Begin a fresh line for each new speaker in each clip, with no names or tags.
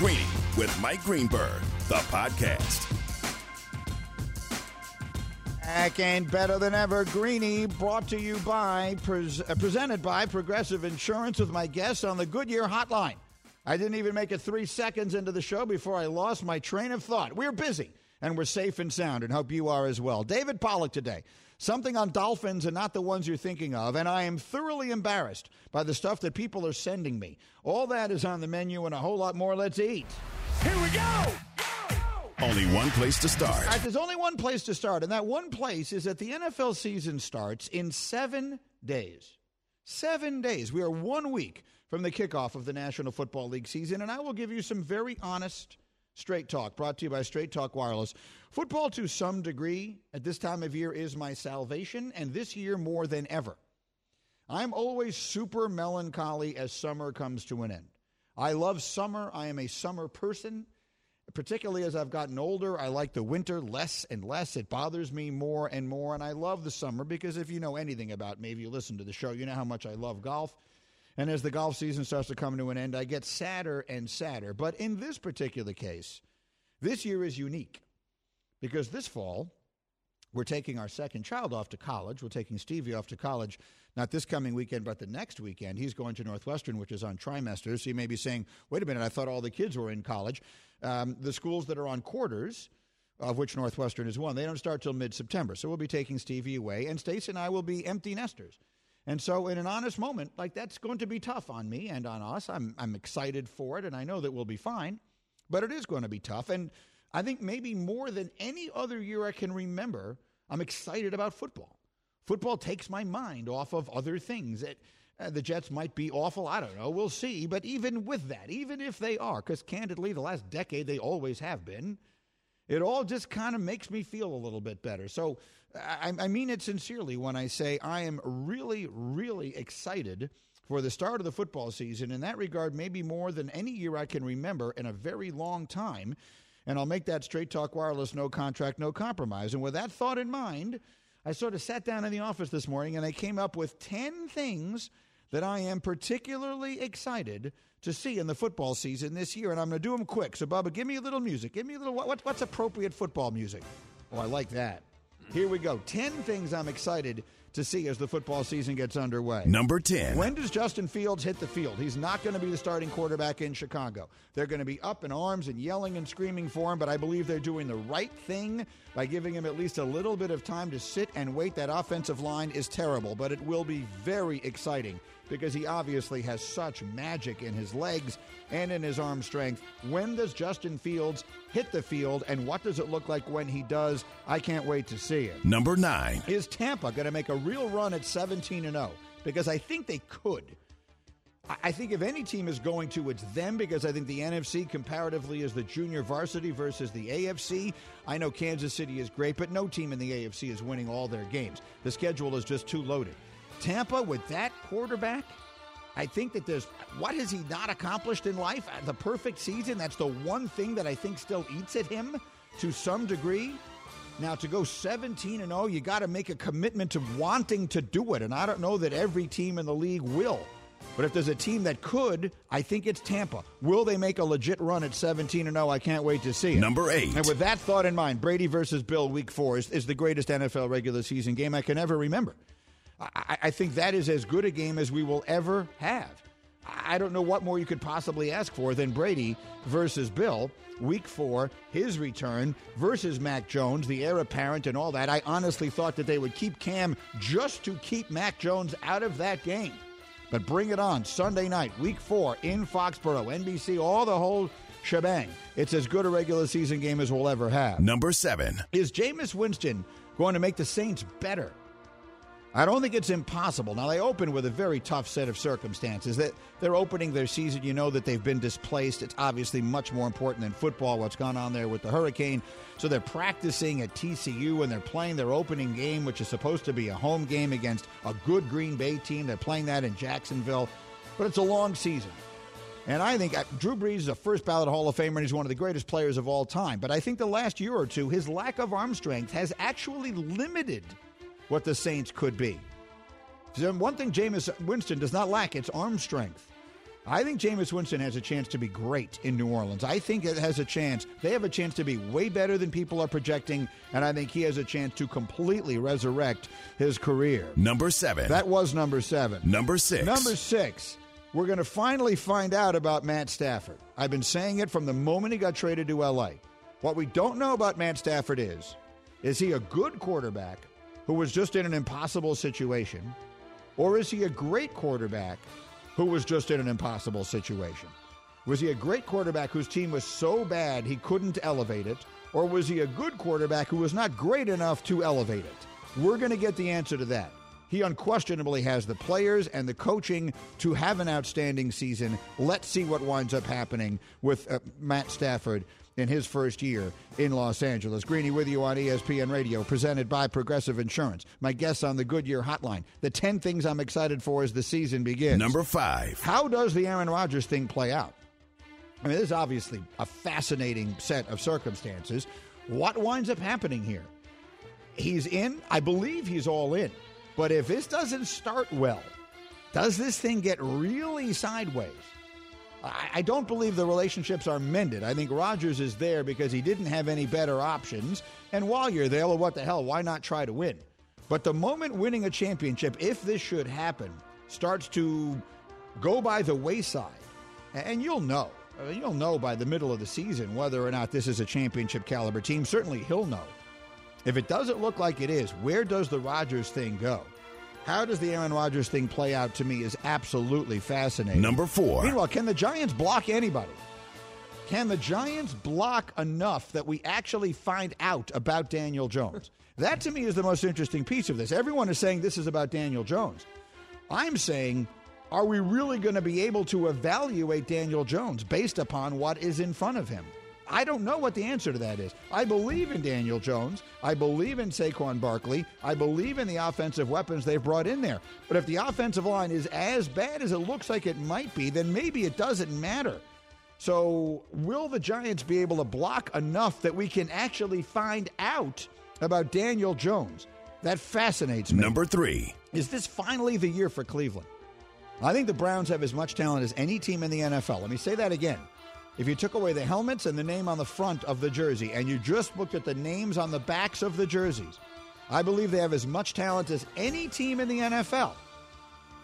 Greeny with Mike Greenberg, the podcast.
Back and better than ever, Greeny, brought to you by, pres- uh, presented by Progressive Insurance with my guests on the Goodyear Hotline. I didn't even make it three seconds into the show before I lost my train of thought. We're busy and we're safe and sound, and hope you are as well. David Pollack today. Something on dolphins and not the ones you're thinking of, and I am thoroughly embarrassed by the stuff that people are sending me. All that is on the menu and a whole lot more. Let's eat.
Here we go! Only one place to start.
All right, there's only one place to start, and that one place is that the NFL season starts in seven days. Seven days. We are one week from the kickoff of the National Football League season, and I will give you some very honest Straight Talk, brought to you by Straight Talk Wireless. Football, to some degree, at this time of year, is my salvation, and this year more than ever. I'm always super melancholy as summer comes to an end. I love summer. I am a summer person particularly as I've gotten older, I like the winter less and less. It bothers me more and more. And I love the summer because if you know anything about me, if you listen to the show, you know how much I love golf. And as the golf season starts to come to an end, I get sadder and sadder. But in this particular case, this year is unique because this fall, we're taking our second child off to college. We're taking Stevie off to college not this coming weekend, but the next weekend. He's going to Northwestern, which is on trimesters. So you may be saying, wait a minute, I thought all the kids were in college. Um, the schools that are on quarters, of which Northwestern is one, they don't start till mid September. So we'll be taking Stevie away, and Stacy and I will be empty nesters. And so, in an honest moment, like that's going to be tough on me and on us. I'm, I'm excited for it, and I know that we'll be fine, but it is going to be tough. And I think maybe more than any other year I can remember, I'm excited about football. Football takes my mind off of other things. It, uh, the Jets might be awful. I don't know. We'll see. But even with that, even if they are, because candidly, the last decade they always have been, it all just kind of makes me feel a little bit better. So I, I mean it sincerely when I say I am really, really excited for the start of the football season. In that regard, maybe more than any year I can remember in a very long time. And I'll make that straight talk wireless, no contract, no compromise. And with that thought in mind, I sort of sat down in the office this morning and I came up with 10 things that I am particularly excited to see in the football season this year. And I'm going to do them quick. So, Bubba, give me a little music. Give me a little, what, what's appropriate football music? Oh, I like that. Here we go. 10 things I'm excited to see as the football season gets underway.
Number 10.
When does Justin Fields hit the field? He's not going to be the starting quarterback in Chicago. They're going to be up in arms and yelling and screaming for him, but I believe they're doing the right thing by giving him at least a little bit of time to sit and wait. That offensive line is terrible, but it will be very exciting because he obviously has such magic in his legs and in his arm strength. When does Justin Fields hit the field, and what does it look like when he does? I can't wait to see it.
Number nine.
Is Tampa going to make a real run at 17 and 0? Because I think they could. I think if any team is going to, it's them because I think the NFC comparatively is the junior varsity versus the AFC. I know Kansas City is great, but no team in the AFC is winning all their games. The schedule is just too loaded. Tampa with that quarterback, I think that there's what has he not accomplished in life? Uh, the perfect season. That's the one thing that I think still eats at him to some degree. Now to go 17 and 0, you got to make a commitment to wanting to do it, and I don't know that every team in the league will. But if there's a team that could, I think it's Tampa. Will they make a legit run at 17 and 0? I can't wait to see it.
Number 8.
And with that thought in mind, Brady versus Bill week 4 is, is the greatest NFL regular season game I can ever remember. I, I think that is as good a game as we will ever have. I don't know what more you could possibly ask for than Brady versus Bill, week four, his return versus Mac Jones, the heir apparent, and all that. I honestly thought that they would keep Cam just to keep Mac Jones out of that game. But bring it on Sunday night, week four in Foxborough, NBC, all the whole shebang. It's as good a regular season game as we'll ever have.
Number seven.
Is Jameis Winston going to make the Saints better? I don't think it's impossible. Now they open with a very tough set of circumstances. That they're opening their season, you know that they've been displaced. It's obviously much more important than football what's gone on there with the hurricane. So they're practicing at TCU and they're playing their opening game which is supposed to be a home game against a good Green Bay team. They're playing that in Jacksonville. But it's a long season. And I think uh, Drew Brees is a first ballot Hall of Famer and he's one of the greatest players of all time. But I think the last year or two, his lack of arm strength has actually limited what the Saints could be. One thing Jameis Winston does not lack, it's arm strength. I think Jameis Winston has a chance to be great in New Orleans. I think it has a chance. They have a chance to be way better than people are projecting, and I think he has a chance to completely resurrect his career.
Number seven.
That was number seven.
Number six.
Number six. We're going to finally find out about Matt Stafford. I've been saying it from the moment he got traded to LA. What we don't know about Matt Stafford is is he a good quarterback who was just in an impossible situation, or is he a great quarterback who was just in an impossible situation? Was he a great quarterback whose team was so bad he couldn't elevate it, or was he a good quarterback who was not great enough to elevate it? We're going to get the answer to that. He unquestionably has the players and the coaching to have an outstanding season. Let's see what winds up happening with uh, Matt Stafford in his first year in Los Angeles. Greeny with you on ESPN Radio, presented by Progressive Insurance. My guests on the Goodyear Hotline. The 10 things I'm excited for as the season begins.
Number five.
How does the Aaron Rodgers thing play out? I mean, this is obviously a fascinating set of circumstances. What winds up happening here? He's in. I believe he's all in. But if this doesn't start well, does this thing get really sideways? I, don't believe the relationships are mended. I think Rodgers is there because he didn't have any better options. And while you're there, well, what the hell? Why not try to win? But the moment winning a championship, if this should happen, starts to go by the wayside, and you'll know. Uh, you'll know by the middle of the season whether or not this is a championship caliber team. Certainly, he'll know. If it doesn't look like it is, where does the Rodgers thing go? How does the Aaron Rodgers thing play out to me is absolutely fascinating.
Number four.
Meanwhile, can the Giants block anybody? Can the Giants block enough that we actually find out about Daniel Jones? that to me is the most interesting piece of this. Everyone is saying this is about Daniel Jones. I'm saying, are we really going to be able to evaluate Daniel Jones based upon what is in front of him? I don't know what the answer to that is. I believe in Daniel Jones. I believe in Saquon Barkley. I believe in the offensive weapons they've brought in there. But if the offensive line is as bad as it looks like it might be, then maybe it doesn't matter. So, will the Giants be able to block enough that we can actually find out about Daniel Jones? That fascinates me.
Number three.
Is this finally the year for Cleveland? I think the Browns have as much talent as any team in the NFL. Let me say that again if you took away the helmets and the name on the front of the jersey and you just looked at the names on the backs of the jerseys, I believe they have as much talent as any team in the NFL.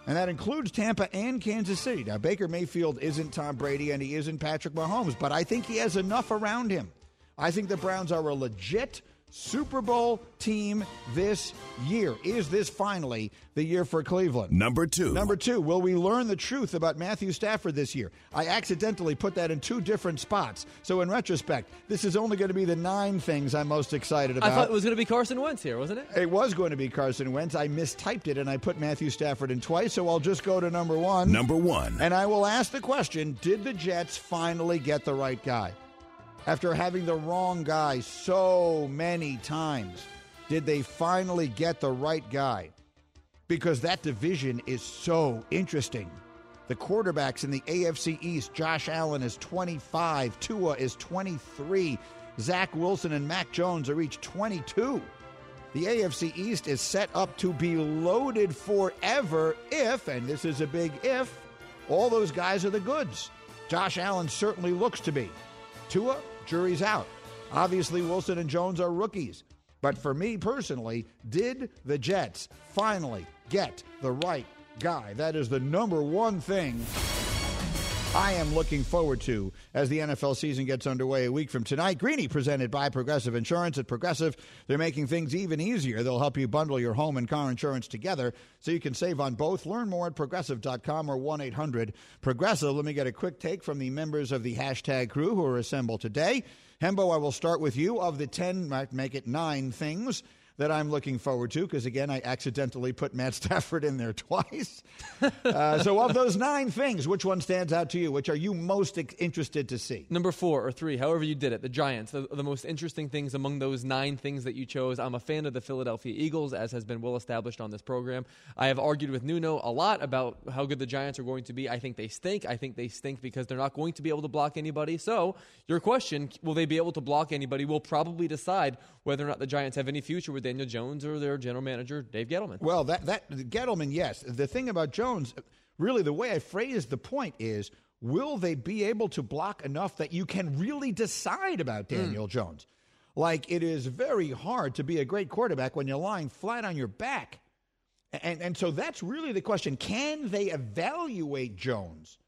And that includes Tampa and Kansas City. Now, Baker Mayfield isn't Tom Brady and he isn't Patrick Mahomes, but I think he has enough around him. I think the Browns are a legit Super Bowl team this year. Is this finally the year for Cleveland?
Number two.
Number two, will we learn the truth about Matthew Stafford this year? I accidentally put that in two different spots. So, in retrospect, this is only going to be the nine things I'm most excited about.
I thought it was going to be Carson Wentz here, wasn't it?
It was going to be Carson Wentz. I mistyped it and I put Matthew Stafford in twice, so I'll just go to number one.
Number one.
And I will ask the question Did the Jets finally get the right guy? After having the wrong guy so many times? Did they finally get the right guy? Because that division is so interesting. The quarterbacks in the AFC East, Josh Allen is 25, Tua is 23, Zach Wilson and Mac Jones are each 22. The AFC East is set up to be loaded forever if, and this is a big if, all those guys are the goods. Josh Allen certainly looks to be. Tua, jury's out. Obviously, Wilson and Jones are rookies. But for me personally, did the Jets finally get the right guy? That is the number one thing I am looking forward to as the NFL season gets underway a week from tonight. Greeny presented by Progressive Insurance. At Progressive, they're making things even easier. They'll help you bundle your home and car insurance together so you can save on both. Learn more at progressive.com or 1 800 Progressive. Let me get a quick take from the members of the hashtag crew who are assembled today. Hembo, I will start with you. Of the 10, might make it nine things that I'm looking forward to because, again, I accidentally put Matt Stafford in there twice. uh, so, of those nine things, which one stands out to you? Which are you most interested to see?
Number four or three, however you did it, the Giants. The, the most interesting things among those nine things that you chose. I'm a fan of the Philadelphia Eagles, as has been well established on this program. I have argued with Nuno a lot about how good the Giants are going to be. I think they stink. I think they stink because they're not going to be able to block anybody. So, your question, will they be able to block anybody, will probably decide whether or not the Giants have any future with Daniel Jones or their general manager, Dave Gettleman.
Well, that, that Gettleman, yes. The thing about Jones, really the way I phrased the point is will they be able to block enough that you can really decide about Daniel mm. Jones? Like it is very hard to be a great quarterback when you're lying flat on your back. And, and so that's really the question. Can they evaluate Jones?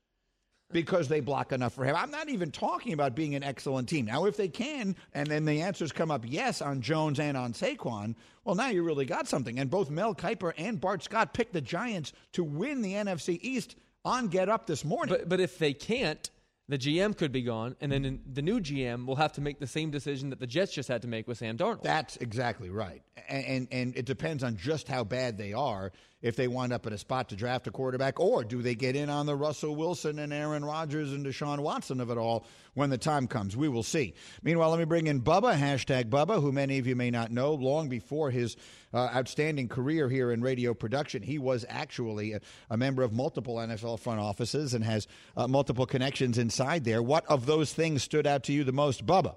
Because they block enough for him. I'm not even talking about being an excellent team. Now, if they can, and then the answers come up yes on Jones and on Saquon, well, now you really got something. And both Mel Kiper and Bart Scott picked the Giants to win the NFC East on Get Up this morning.
But, but if they can't, the GM could be gone, and then the new GM will have to make the same decision that the Jets just had to make with Sam Darnold.
That's exactly right, and, and, and it depends on just how bad they are if they wind up in a spot to draft a quarterback, or do they get in on the Russell Wilson and Aaron Rodgers and Deshaun Watson of it all when the time comes? We will see. Meanwhile, let me bring in Bubba, hashtag Bubba, who many of you may not know. Long before his uh, outstanding career here in radio production, he was actually a, a member of multiple NFL front offices and has uh, multiple connections inside there. What of those things stood out to you the most, Bubba?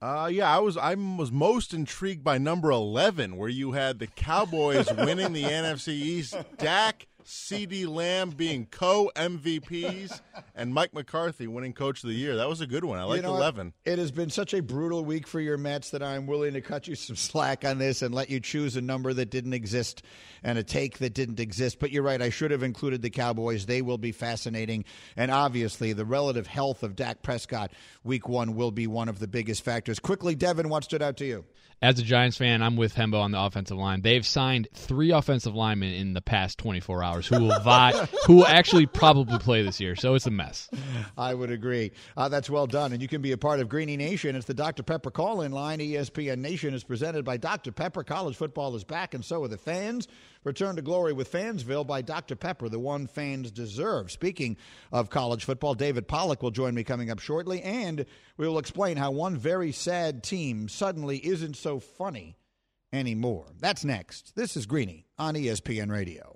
Uh, yeah, I was I was most intrigued by number eleven, where you had the Cowboys winning the NFC East. Dak CeeDee Lamb being co MVPs, and Mike McCarthy winning Coach of the Year. That was a good one. I like you know, 11.
It has been such a brutal week for your Mets that I'm willing to cut you some slack on this and let you choose a number that didn't exist and a take that didn't exist. But you're right, I should have included the Cowboys. They will be fascinating. And obviously, the relative health of Dak Prescott week one will be one of the biggest factors. Quickly, Devin, what stood out to you?
as a Giants fan, I'm with Hembo on the offensive line. They've signed three offensive linemen in the past 24 hours who will vie, who will actually probably play this year. So it's a mess.
I would agree. Uh, that's well done, and you can be a part of Greeny Nation. It's the Dr Pepper call-in line. ESPN Nation is presented by Dr Pepper. College football is back, and so are the fans. Return to glory with Fansville by Dr. Pepper, the one fans deserve. Speaking of college football, David Pollack will join me coming up shortly, and we will explain how one very sad team suddenly isn't so funny anymore. That's next. This is Greeny on ESPN Radio.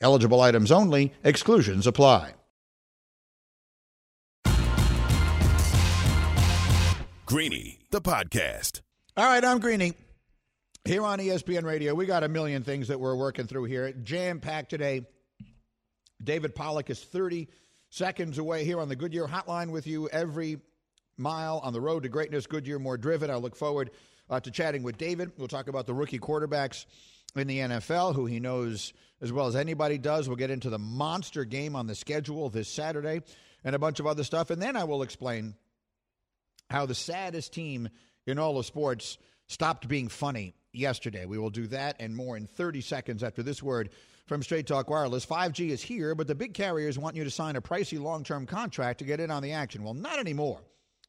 Eligible items only, exclusions apply.
Greeny, the podcast.
All right, I'm Greeny. Here on ESPN Radio, we got a million things that we're working through here. Jam packed today. David Pollack is 30 seconds away here on the Goodyear Hotline with you every mile on the road to greatness. Goodyear more driven. I look forward uh, to chatting with David. We'll talk about the rookie quarterbacks in the NFL, who he knows as well as anybody does. We'll get into the monster game on the schedule this Saturday and a bunch of other stuff. And then I will explain how the saddest team in all of sports stopped being funny yesterday. We will do that and more in 30 seconds after this word from Straight Talk Wireless. 5G is here, but the big carriers want you to sign a pricey long term contract to get in on the action. Well, not anymore,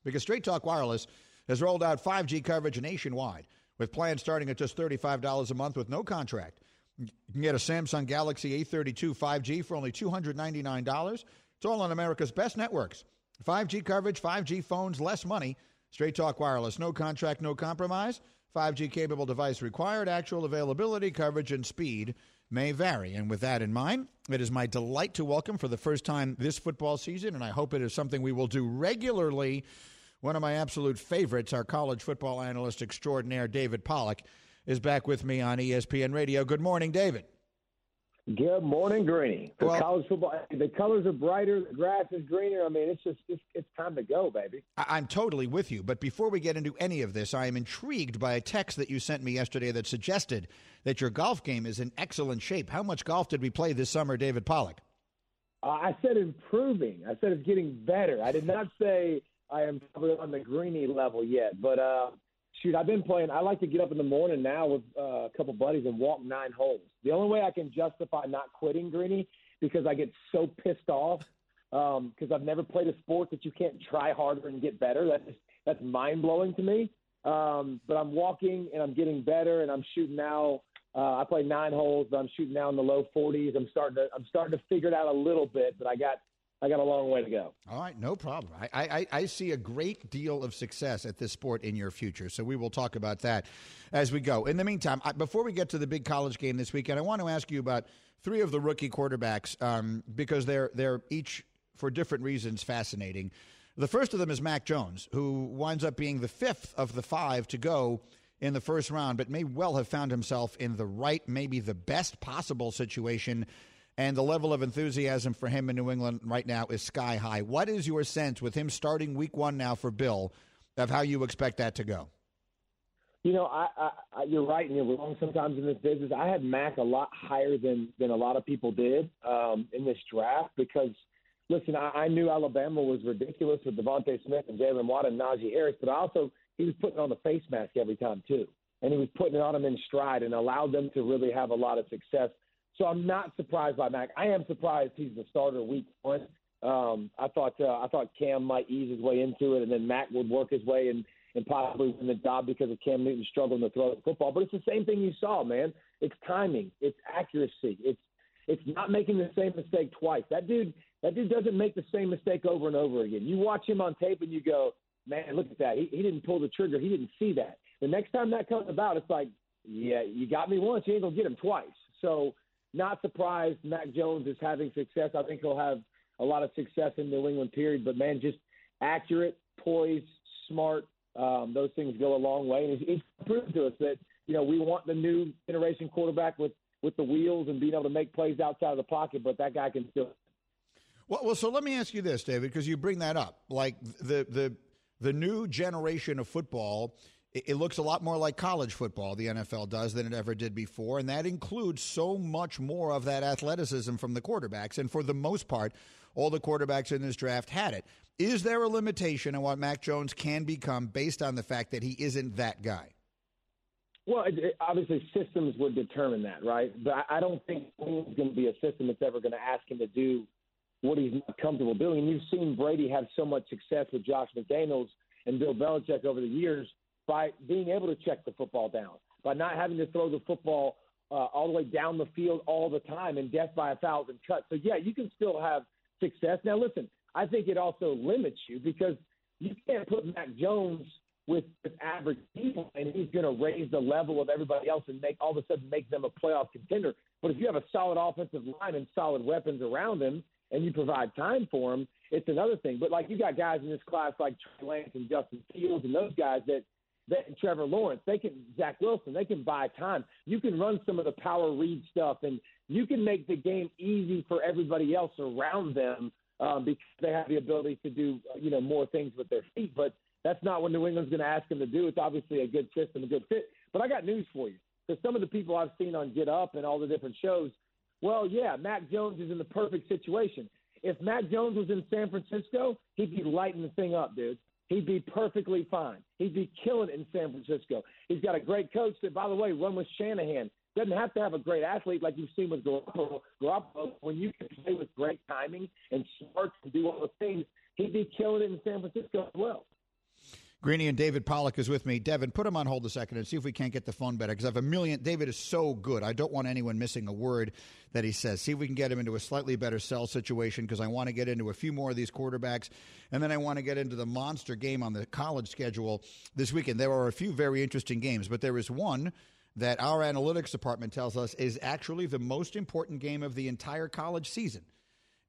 because Straight Talk Wireless has rolled out 5G coverage nationwide with plans starting at just $35 a month with no contract. You can get a Samsung Galaxy A32 5G for only $299. It's all on America's best networks. 5G coverage, 5G phones, less money. Straight Talk Wireless, no contract, no compromise. 5G capable device required. Actual availability, coverage, and speed may vary. And with that in mind, it is my delight to welcome for the first time this football season, and I hope it is something we will do regularly one of my absolute favorites, our college football analyst extraordinaire, David Pollack, is back with me on ESPN Radio. Good morning, David.
Good morning, Greeny. For
Well-
college football, the colors are brighter, the grass is greener. I mean, it's just it's, it's time to go, baby.
I- I'm totally with you. But before we get into any of this, I am intrigued by a text that you sent me yesterday that suggested that your golf game is in excellent shape. How much golf did we play this summer, David Pollack?
Uh, I said improving. I said it's getting better. I did not say I am probably on the Greeny level yet, but uh, shoot, I've been playing. I like to get up in the morning now with uh, a couple buddies and walk nine holes. The only way I can justify not quitting Greeny because I get so pissed off because I've never played a sport that you can't try harder and get better. That's that's mind blowing to me. Um, but I'm walking and I'm getting better, and I'm shooting now. Uh, I play nine holes, but I'm shooting now in the low 40s. I'm starting to I'm starting to figure it out a little bit, but I got I got a long way to go.
All right, no problem. I, I, I see a great deal of success at this sport in your future, so we will talk about that as we go. In the meantime, I, before we get to the big college game this weekend, I want to ask you about three of the rookie quarterbacks um, because they're they're each for different reasons fascinating. The first of them is Mac Jones, who winds up being the fifth of the five to go in the first round, but may well have found himself in the right, maybe the best possible situation. And the level of enthusiasm for him in New England right now is sky high. What is your sense with him starting week one now for Bill of how you expect that to go?
You know, I, I, you're right and you're wrong sometimes in this business. I had Mac a lot higher than than a lot of people did um, in this draft because listen, I, knew Alabama was ridiculous with DeVonta Smith and Jaylen Waddle and Najee Harris, but also he was putting on the face mask every time too, and he was putting it on them in stride and allowed them to really have a lot of success. So I'm not surprised by Mac. I am surprised he's the starter week one. Um, I thought uh, I thought Cam might ease his way into it, and then Mac would work his way and and possibly win the job because of Cam Newton struggling to throw the football. But it's the same thing you saw, man. It's timing, it's accuracy, it's it's not making the same mistake twice. That dude, that dude doesn't make the same mistake over and over again. You watch him on tape and you go, man, look at that. He, he didn't pull the trigger. He didn't see that. The next time that comes about, it's like, yeah, you got me once. You ain't gonna get him twice. So, not surprised. Mac Jones is having success. I think he'll have a lot of success in New England. Period. But man, just accurate, poised, smart. Um, those things go a long way, and he's proved to us that you know we want the new generation quarterback with with the wheels and being able to make plays outside of the pocket. But that guy can still
Well, well, so let me ask you this, David, because you bring that up. Like the the the new generation of football, it, looks a lot more like college football. The NFL does than it ever did before, and that includes so much more of that athleticism from the quarterbacks. And for the most part, all the quarterbacks in this draft had it. Is there a limitation on what Mac Jones can become based on the fact that he isn't that guy?
Well, it, it, obviously, systems would determine that, right? But I, I don't think it's going to be a system that's ever going to ask him to do what he's not comfortable doing. And you've seen Brady have so much success with Josh McDaniels and Bill Belichick over the years by being able to check the football down, by not having to throw the football uh, all the way down the field all the time and death by a thousand cuts. So, yeah, you can still have success. Now, listen, I think it also limits you because you can't put Mac Jones – with, with average people, and he's going to raise the level of everybody else and make all of a sudden make them a playoff contender. But if you have a solid offensive line and solid weapons around him, and you provide time for him, it's another thing. But like you got guys in this class like Trey Lance and Justin Fields and those guys that that Trevor Lawrence, they can Zach Wilson, they can buy time. You can run some of the power read stuff, and you can make the game easy for everybody else around them um, because they have the ability to do you know more things with their feet. But that's not what New England's going to ask him to do. It's obviously a good system, a good fit. But I got news for you. Because some of the people I've seen on Get Up and all the different shows, well, yeah, Mac Jones is in the perfect situation. If Mac Jones was in San Francisco, he'd be lighting the thing up, dude. He'd be perfectly fine. He'd be killing it in San Francisco. He's got a great coach that, by the way, run with Shanahan. Doesn't have to have a great athlete like you've seen with Garoppolo. Garoppolo, when you can play with great timing and smarts and do all the things, he'd be killing it in San Francisco as well.
Greeny and David Pollack is with me. Devin, put him on hold a second and see if we can't get the phone better because I have a million. David is so good. I don't want anyone missing a word that he says. See if we can get him into a slightly better cell situation because I want to get into a few more of these quarterbacks. And then I want to get into the monster game on the college schedule this weekend. There are a few very interesting games, but there is one that our analytics department tells us is actually the most important game of the entire college season.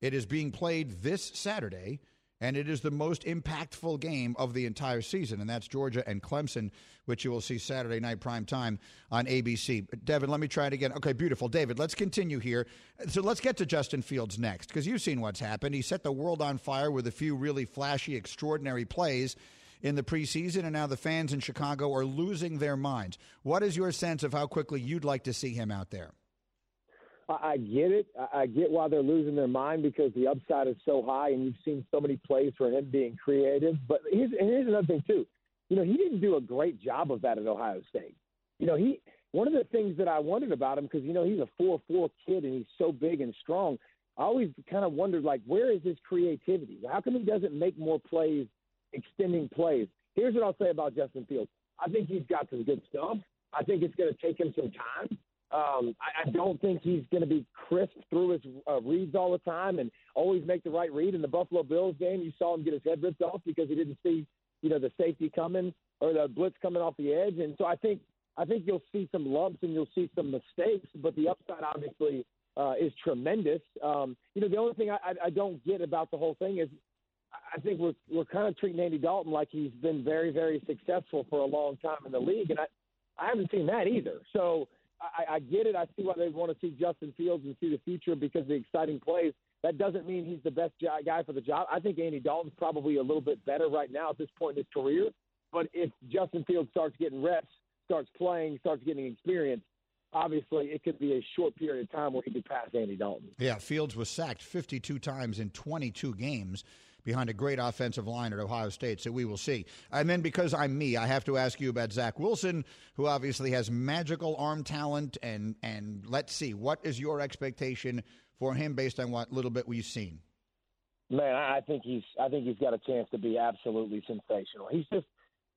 It is being played this Saturday and it is the most impactful game of the entire season, and that's Georgia and Clemson, which you will see Saturday night prime time on ABC. Devin, let me try it again. Okay, beautiful. David, let's continue here. So let's get to Justin Fields next, because you've seen what's happened. He set the world on fire with a few really flashy, extraordinary plays in the preseason, and now the fans in Chicago are losing their minds. What is your sense of how quickly you'd like to see him out there?
I get it. I get why they're losing their mind because the upside is so high, and you've seen so many plays for him being creative. But here's, here's another thing too. You know, he didn't do a great job of that at Ohio State. You know, he one of the things that I wondered about him because you know he's a four four kid and he's so big and strong. I always kind of wondered like, where is his creativity? How come he doesn't make more plays, extending plays? Here's what I'll say about Justin Fields. I think he's got some good stuff. I think it's going to take him some time. Um, I, I don't think he's going to be crisp through his uh, reads all the time and always make the right read. In the Buffalo Bills game, you saw him get his head ripped off because he didn't see, you know, the safety coming or the blitz coming off the edge. And so I think I think you'll see some lumps and you'll see some mistakes, but the upside obviously uh, is tremendous. Um, you know, the only thing I, I, I don't get about the whole thing is I think we're we're kind of treating Andy Dalton like he's been very very successful for a long time in the league, and I I haven't seen that either. So I, I get it. I see why they want to see Justin Fields and see the future because of the exciting plays. That doesn't mean he's the best guy for the job. I think Andy Dalton's probably a little bit better right now at this point in his career. But if Justin Fields starts getting reps, starts playing, starts getting experience, obviously it could be a short period of time where he could pass Andy Dalton.
Yeah, Fields was sacked 52 times in 22 games behind a great offensive line at Ohio State. So we will see. And then because I'm me, I have to ask you about Zach Wilson, who obviously has magical arm talent. And and let's see, what is your expectation for him based on what little bit we've seen?
Man, I think he's I think he's got a chance to be absolutely sensational. He's just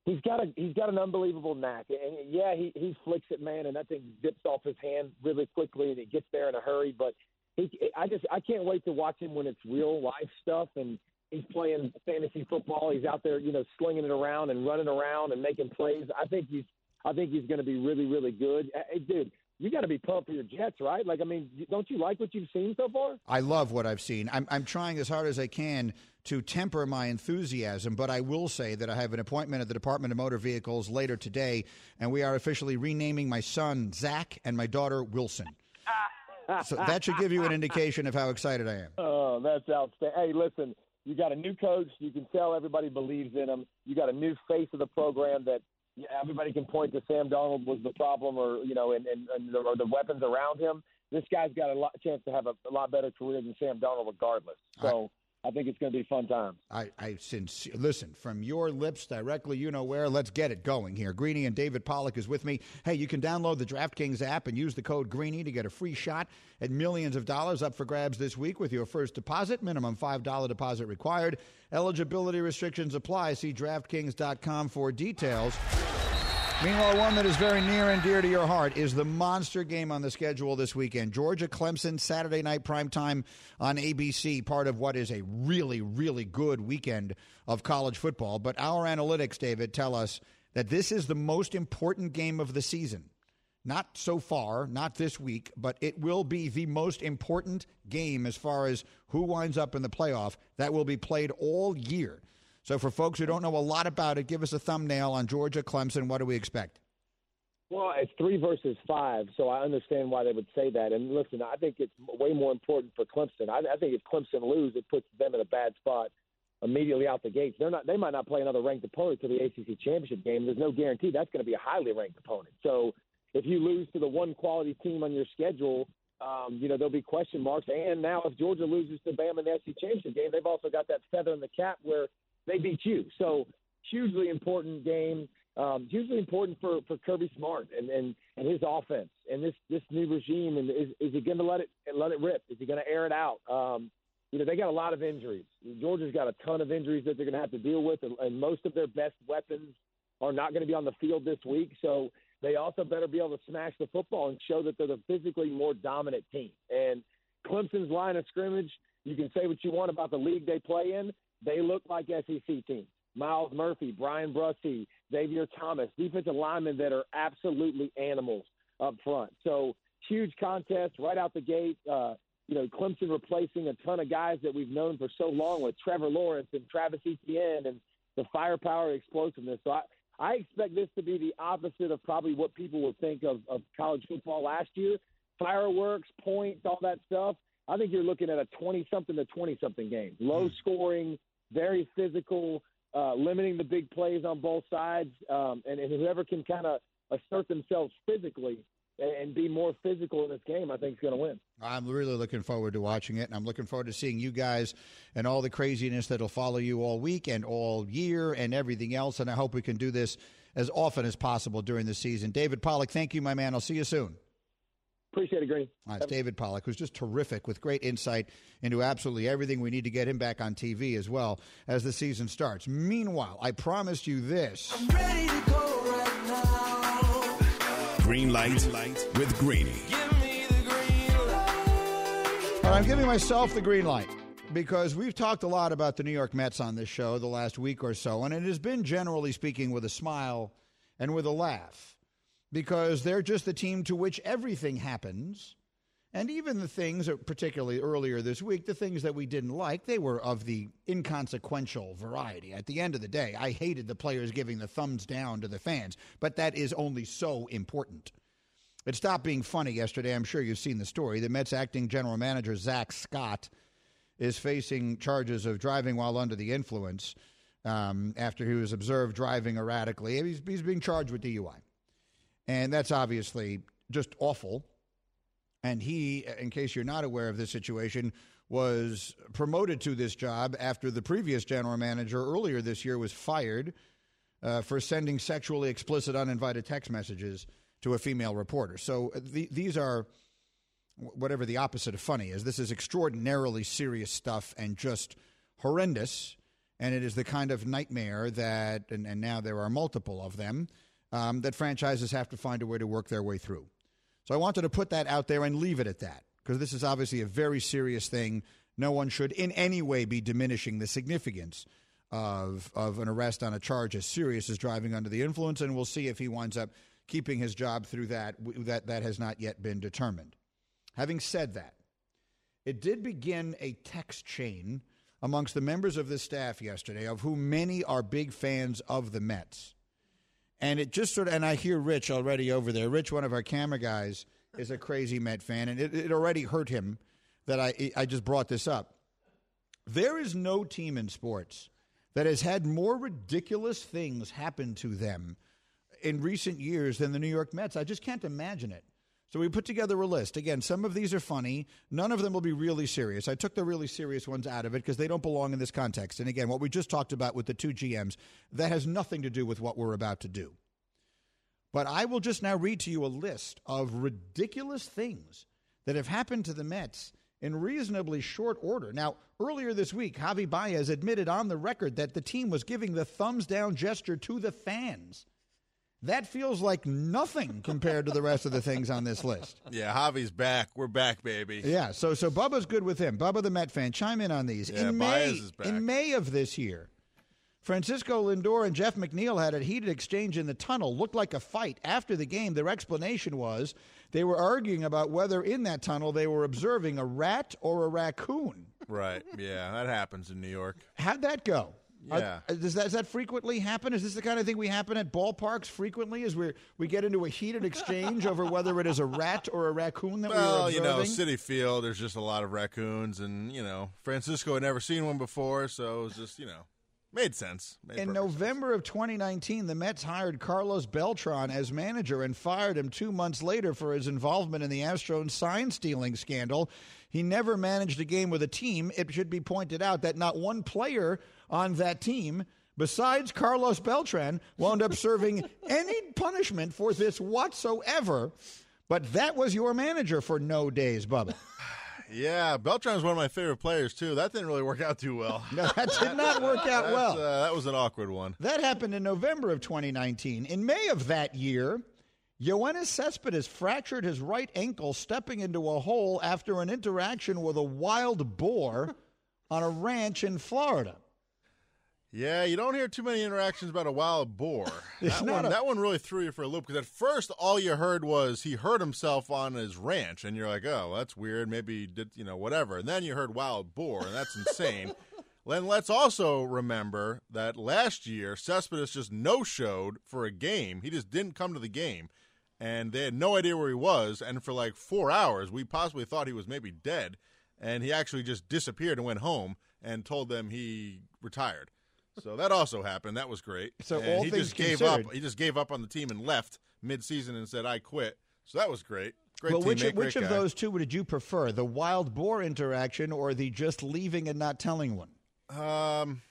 he's got a he's got an unbelievable knack. And yeah, he he flicks it, man, and that thing zips off his hand really quickly, and he gets there in a hurry. But he, I just I can't wait to watch him when it's real life stuff and he's playing fantasy football. He's out there, you know, slinging it around and running around and making plays. I think he's I think he's going to be really really good. Hey, dude, you got to be pumped for your Jets, right? Like, I mean, don't you like what you've seen so far?
I love what I've seen. I'm I'm trying as hard as I can to temper my enthusiasm, but I will say that I have an appointment at the Department of Motor Vehicles later today, and we are officially renaming my son Zach and my daughter Wilson. so that should give you an indication of how excited I am.
Oh, that's outstanding. Hey, listen, you got a new coach. You can tell everybody believes in him. You got a new face of the program that everybody can point to. Sam Darnold was the problem, or you know, and, and, and the, or the weapons around him. This guy's got a lot chance to have a, a lot better career than Sam Darnold, regardless. So. I think it's going to be fun times.
I, I sincere, listen from your lips directly. You know where. Let's get it going here. Greeny and David Pollack is with me. Hey, you can download the DraftKings app and use the code Greeny to get a free shot at millions of dollars up for grabs this week with your first deposit. Minimum five dollar deposit required. Eligibility restrictions apply. See DraftKings.com for details. Meanwhile, one that is very near and dear to your heart is the monster game on the schedule this weekend. Georgia Clemson, Saturday night prime time on ABC, part of what is a really, really good weekend of college football. But our analytics, David, tell us that this is the most important game of the season. Not so far, not this week, but it will be the most important game as far as who winds up in the playoff that will be played all year. So, for folks who don't know a lot about it, give us a thumbnail on Georgia Clemson. What do we expect?
Well, it's three versus five, so I understand why they would say that. And listen, I think it's way more important for Clemson. I, I think if Clemson lose, it puts them in a bad spot immediately out the gates. They're not. They might not play another ranked opponent to the ACC championship game. There's no guarantee that's going to be a highly ranked opponent. So if you lose to the one quality team on your schedule, um, you know there'll be question marks. And now if Georgia loses to Bama in the SEC championship game, they've also got that feather in the cap where they beat you. So hugely important game. Um, hugely important for, for Kirby Smart and, and, and his offense and this, this new regime. And is, is he going to let it let it rip? Is he going to air it out? Um, you know, they got a lot of injuries. Georgia's got a ton of injuries that they're going to have to deal with, and, and most of their best weapons are not going to be on the field this week. So they also better be able to smash the football and show that they're the physically more dominant team. And Clemson's line of scrimmage, you can say what you want about the league they play in. They look like SEC teams. Myles Murphy, Bryan Bresee, Xavier Thomas, defensive linemen that are absolutely animals up front. So huge contest right out the gate. Uh, you know, Clemson replacing a ton of guys that we've known for so long with Trevor Lawrence and Travis Etienne and the firepower explosiveness. So I, I expect this to be the opposite of probably what people would think of, of college football last year. Fireworks, points, all that stuff. I think you're looking at a 20 something to 20 something game. Low scoring, very physical, uh, limiting the big plays on both sides. Um, and, and whoever can kind of assert themselves physically and be more physical in this game, I think is going to win.
I'm really looking forward to watching it, and I'm looking forward to seeing you guys and all the craziness that'll follow you all week and all year and everything else. And I hope we can do this as often as possible during the season. David Pollack, thank you, my man. I'll see you soon.
Appreciate it, Green.
All right, it's David Pollack, who's just terrific with great insight into absolutely everything. We need to get him back on TV as well as the season starts. Meanwhile, I promised you this.
Green light light with Greeny.
All right, I'm giving myself the green light because we've talked a lot about the New York Mets on this show the last week or so, and it has been generally speaking with a smile and with a laugh because they're just the team to which everything happens. And even the things, particularly earlier this week, the things that we didn't like, they were of the inconsequential variety. At the end of the day, I hated the players giving the thumbs down to the fans, but that is only so important. It stopped being funny yesterday. I'm sure you've seen the story. The Mets acting general manager, Zack Scott, is facing charges of driving while under the influence um, after he was observed driving erratically. He's, he's being charged with DUI. And that's obviously just awful. And he, in case you're not aware of this situation, was promoted to this job after the previous general manager earlier this year was fired uh, for sending sexually explicit uninvited text messages to a female reporter. So uh, the, these are whatever the opposite of funny is. This is extraordinarily serious stuff and just horrendous. And it is the kind of nightmare that, and, and now there are multiple of them, um, that franchises have to find a way to work their way through. So I wanted to put that out there and leave it at that because this is obviously a very serious thing. No one should in any way be diminishing the significance of of an arrest on a charge as serious as driving under the influence, and we'll see if he winds up keeping his job through that. That that has not yet been determined. Having said that, it did begin a text chain amongst the members of the staff yesterday, of whom many are big fans of the Mets. And it just sort of, and I hear Rich already over there. Rich, one of our camera guys, is a crazy Met fan, and it, it already hurt him that I, I just brought this up. There is no team in sports that has had more ridiculous things happen to them in recent years than the New York Mets. I just can't imagine it. So we put together a list. Again, some of these are funny. None of them will be really serious. I took the really serious ones out of it because they don't belong in this context. And again, what we just talked about with the two GMs, that has nothing to do with what we're about to do. But I will just now read to you a list of ridiculous things that have happened to the Mets in reasonably short order. Now, earlier this week, Javi Baez admitted on the record that the team was giving the thumbs down gesture to the fans. That feels like nothing compared to the rest of the things on this list.
Yeah, Javi's back. We're back, baby.
Yeah, so so Bubba's good with him. Bubba the Met fan, chime in on these.
Yeah,
in
Baez is back.
in May of this year, Francisco Lindor and Jeff McNeil had a heated exchange in the tunnel. Looked like a fight. After the game, their explanation was they were arguing about whether in that tunnel they were observing a rat or a raccoon.
Right. Yeah, that happens in New York.
How'd that go? Are-
Yeah.
does, that, does that frequently happen? Is this the kind of thing we happen at ballparks frequently? Is we we get into a heated exchange over whether it is a rat or a raccoon that we
are
removing?
Well,
you
know, Citi Field, there's just a lot of raccoons, and, you know, Francisco had never seen one before, so it was just, you know, made sense. Made
In
perfect sense.
November of 2019, the Mets hired Carlos Beltran as manager and fired him two months later for his involvement in the Astros sign stealing scandal. He never managed a game with a team. It should be pointed out that not one player on that team, besides Carlos Beltran, wound up serving any punishment for this whatsoever. But that was your manager for no days, Bubba.
Yeah, Beltran's one of my favorite players, too. That didn't really work out too well.
No, that did not work out well.
uh, that was an awkward one.
That happened in November of 2019. In May of that year, Yoenis Cespedes fractured his right ankle stepping into a hole after an interaction with a wild boar on a ranch in Florida.
Yeah, you don't hear too many interactions about a wild boar. That one,
a-
that one really threw you for a loop because at first all you heard was he hurt himself on his ranch, and you're like, oh, that's weird. Maybe he did, you know, whatever. And then you heard wild boar, and that's insane. then let's also remember that last year Cespedes just no-showed for a game. He just didn't come to the game, and they had no idea where he was. And for like four hours, we possibly thought he was maybe dead, and he actually just disappeared and went home and told them he retired. So that also happened. That was great.
So
And
all
he
things
just gave up. He just gave up on the team and left mid-season and said, "I quit." So that was great. Great
well, which
teammate,
which
great
of
guy.
those two did you prefer, the wild boar interaction or the just leaving and not telling one?
Um,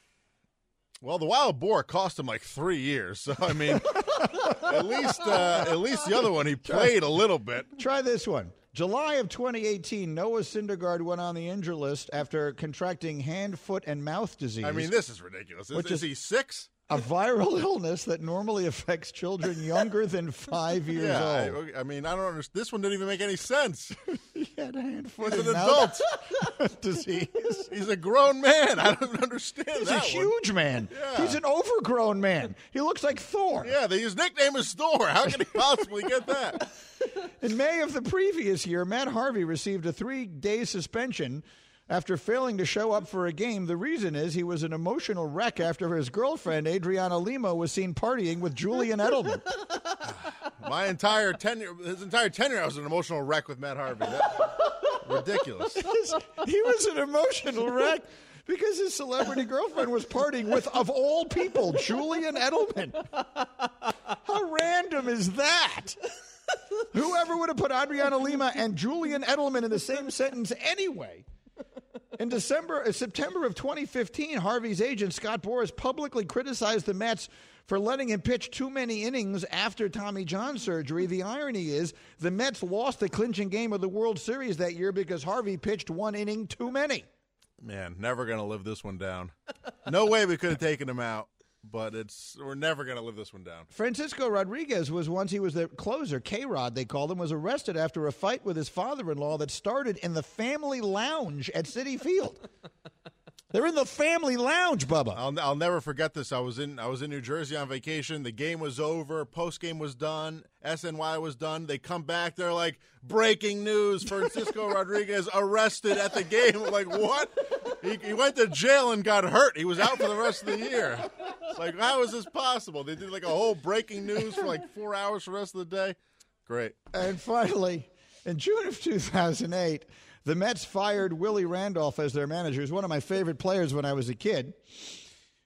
well, the wild boar cost him like three years. So I mean, at least uh, at least the other one he played a little bit.
Try this one. July of 2018, Noah Syndergaard went on the injury list after contracting hand, foot, and mouth disease.
I mean, this is ridiculous. Is,
Which
is
is-
he six?
a viral illness that normally affects children younger than five years
Yeah,
old.
I, I mean, I don't understand. This one didn't even make any sense.
He had hand, foot,
He's
and
an
mouth
adult.
disease.
He's a grown man. I don't understand
He's a
one.
huge man.
Yeah.
He's an overgrown man. He looks like Thor.
Yeah, his nickname is Thor. How can he possibly get that?
In May of the previous year, Matt Harvey received a three day suspension after failing to show up for a game. The reason is he was an emotional wreck after his girlfriend, Adriana Lima, was seen partying with Julian Edelman.
My entire tenure, his entire tenure, I was an emotional wreck with Matt Harvey. That, ridiculous.
he was an emotional wreck. Because his celebrity girlfriend was partying with, of all people, Julian Edelman. How random is that? Whoever would have put Adriana Lima and Julian Edelman in the same sentence anyway? In December, uh, September of 2015, Harvey's agent Scott Boras publicly criticized the Mets for letting him pitch too many innings after Tommy John surgery. The irony is, the Mets lost the clinching game of the World Series that year because Harvey pitched one inning too many.
Man, never gonna live this one down. No way we could have taken him out, but it's we're never gonna live this one down.
Francisco Rodriguez was once he was the closer, K Rod, they called him, was arrested after a fight with his father in law that started in the family lounge at Citi Field. They're in the family lounge, Bubba.
I'll I'll never forget this. I was in I was in New Jersey on vacation. The game was over. Post game was done. SNY was done. They come back. They're like breaking news: Francisco Rodriguez arrested at the game. I'm like what? He, he went to jail and got hurt. He was out for the rest of the year. It's like how is this possible? They did like a whole breaking news for like four hours for the rest of the day. Great.
And finally, in June of 2008, the Mets fired Willie Randolph as their manager. He was one of my favorite players when I was a kid.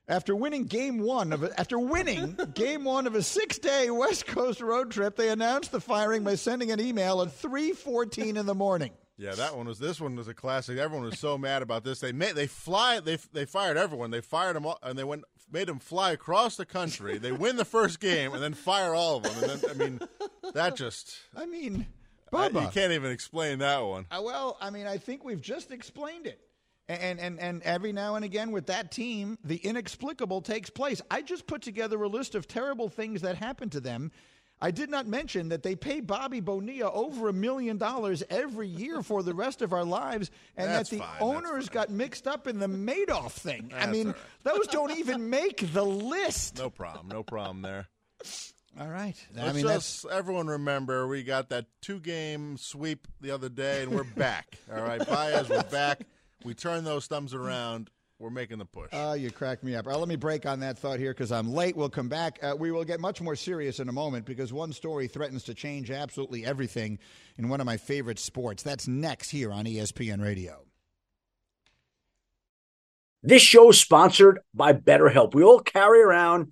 After winning game one of a, after winning game one of a six-day West Coast road trip, they announced the firing by sending an email at 3:14 in the morning.
Yeah, that one was. This one was a classic. Everyone was so mad about this. They made they fly. They they fired everyone. They fired them all, and they went made them fly across the country. They win the first game, and then fire all of them. And then I mean, that just
I mean,
I- you can't even explain that one.
Uh, well, I mean, I think we've just explained it. And, and and every now and again with that team, the inexplicable takes place. I just put together a list of terrible things that happened to them. I did not mention that they pay Bobby Bonilla over a million dollars every year for the rest of our lives, and
That's
that the
fine,
owners got mixed up in the Madoff thing. I mean,
right.
those don't even make the list.
No problem. No problem there.
All right. I
Let's
mean, that's
just everyone remember we got that two game sweep the other day, and we're back. All right, Baez, we're back. We turn those thumbs around. We're making the push.
Oh, you crack me up. All right, let me break on that thought here because I'm late. We'll come back. Uh, we will get much more serious in a moment because one story threatens to change absolutely everything in one of my favorite sports. That's next here on ESPN Radio.
This show is sponsored by BetterHelp. We all carry around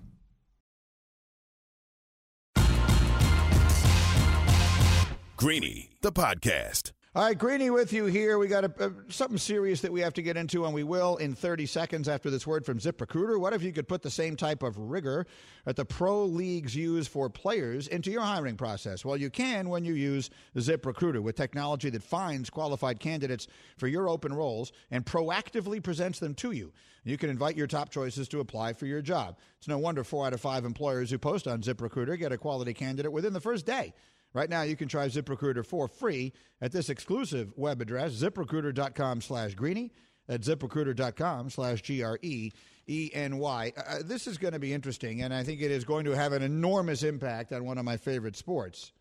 Greeny, the podcast.
All right, Greeny with you here. We got a, a, something serious that we have to get into, and we will in 30 seconds after this word from ZipRecruiter. What if you could put the same type of rigor that the pro leagues use for players into your hiring process? Well, you can when you use ZipRecruiter with technology that finds qualified candidates for your open roles and proactively presents them to you. You can invite your top choices to apply for your job. It's no wonder four out of five employers who post on ZipRecruiter get a quality candidate within the first day. Right now, you can try ZipRecruiter for free at this exclusive web address, ziprecruiter.com slash greeny. At ziprecruiter.com slash G R E E N Y. Uh, this is going to be interesting, and I think it is going to have an enormous impact on one of my favorite sports.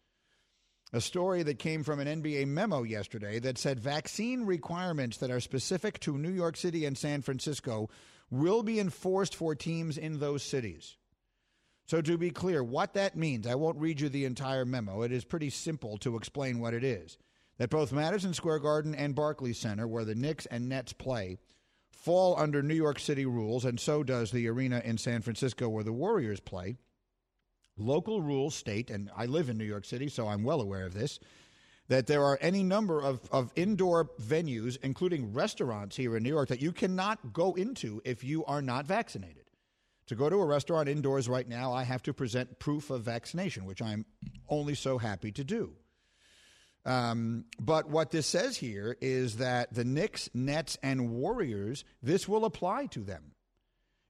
A story that came from an NBA memo yesterday that said vaccine requirements that are specific to New York City and San Francisco will be enforced for teams in those cities. So, to be clear, what that means, I won't read you the entire memo. It is pretty simple to explain what it is. That both Madison Square Garden and Barclays Center, where the Knicks and Nets play, fall under New York City rules, and so does the arena in San Francisco where the Warriors play. Local rules state, and I live in New York City, so I'm well aware of this, that there are any number of, of indoor venues, including restaurants here in New York, that you cannot go into if you are not vaccinated. To go to a restaurant indoors right now, I have to present proof of vaccination, which I'm only so happy to do. Um, but what this says here is that the Knicks, Nets, and Warriors, this will apply to them.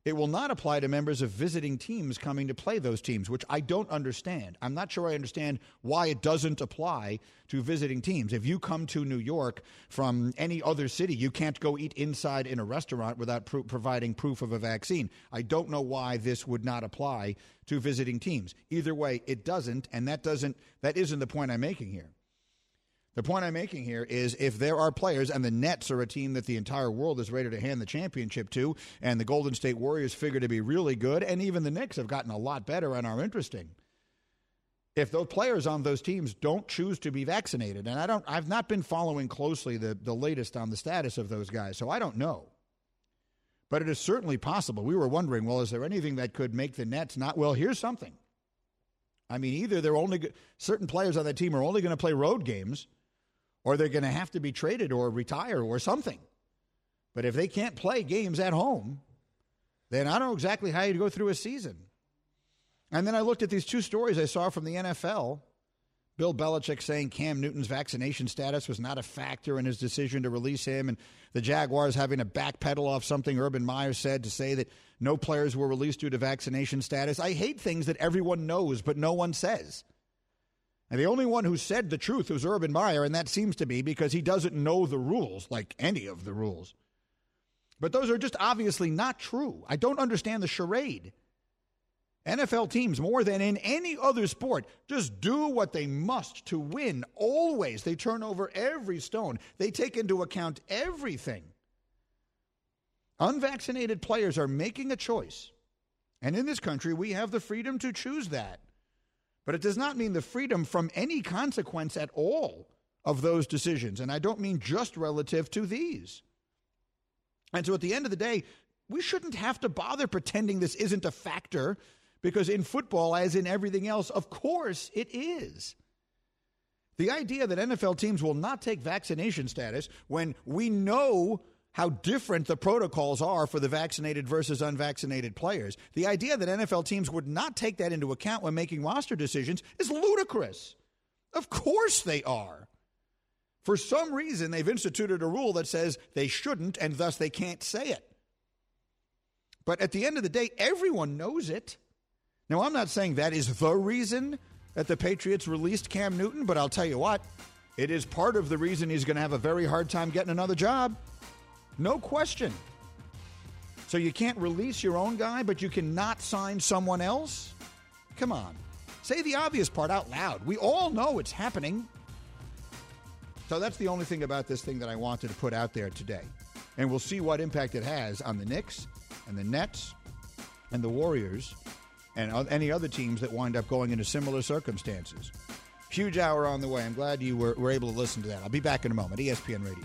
It will not apply to members of visiting teams coming to play those teams, which I don't understand. I'm not sure I understand why it doesn't apply to visiting teams. If you come to New York from any other city, you can't go eat inside in a restaurant without pro- providing proof of a vaccine. I don't know why this would not apply to visiting teams. Either way, it doesn't, and that doesn't that isn't the point I'm making here. The point I'm making here is if there are players, and the Nets are a team that the entire world is ready to hand the championship to, and the Golden State Warriors figure to be really good, and even the Knicks have gotten a lot better and are interesting. If those players on those teams don't choose to be vaccinated, and I don't, I've not been following closely the, the latest on the status of those guys, so I don't know. But it is certainly possible. We were wondering, well, is there anything that could make the Nets not? Well, here's something. I mean, either they're only certain players on that team are only going to play road games or they're going to have to be traded or retire or something. But if they can't play games at home, then I don't know exactly how you go through a season. And then I looked at these two stories I saw from the NFL. Bill Belichick saying Cam Newton's vaccination status was not a factor in his decision to release him, and the Jaguars having to backpedal off something Urban Meyer said to say that no players were released due to vaccination status. I hate things that everyone knows, but no one says. And the only one who said the truth was Urban Meyer, and that seems to be because he doesn't know the rules, like any of the rules. But those are just obviously not true. I don't understand the charade. NFL teams, more than in any other sport, just do what they must to win. Always. They turn over every stone, they take into account everything. Unvaccinated players are making a choice. And in this country, we have the freedom to choose that. But it does not mean the freedom from any consequence at all of those decisions. And I don't mean just relative to these. And so at the end of the day, we shouldn't have to bother pretending this isn't a factor because in football, as in everything else, of course it is. The idea that NFL teams will not take vaccination status when we know how different the protocols are for the vaccinated versus unvaccinated players. The idea that NFL teams would not take that into account when making roster decisions is ludicrous. Of course they are. For some reason, they've instituted a rule that says they shouldn't, and thus they can't say it. But at the end of the day, everyone knows it. Now, I'm not saying that is the reason that the Patriots released Cam Newton, but I'll tell you what, it is part of the reason he's going to have a very hard time getting another job. No question. So you can't release your own guy, but you cannot sign someone else? Come on. Say the obvious part out loud. We all know it's happening. So that's the only thing about this thing that I wanted to put out there today. And we'll see what impact it has on the Knicks and the Nets and the Warriors and any other teams that wind up going into similar circumstances. Huge hour on the way. I'm glad you were, were able to listen to that. I'll be back in a moment. ESPN Radio.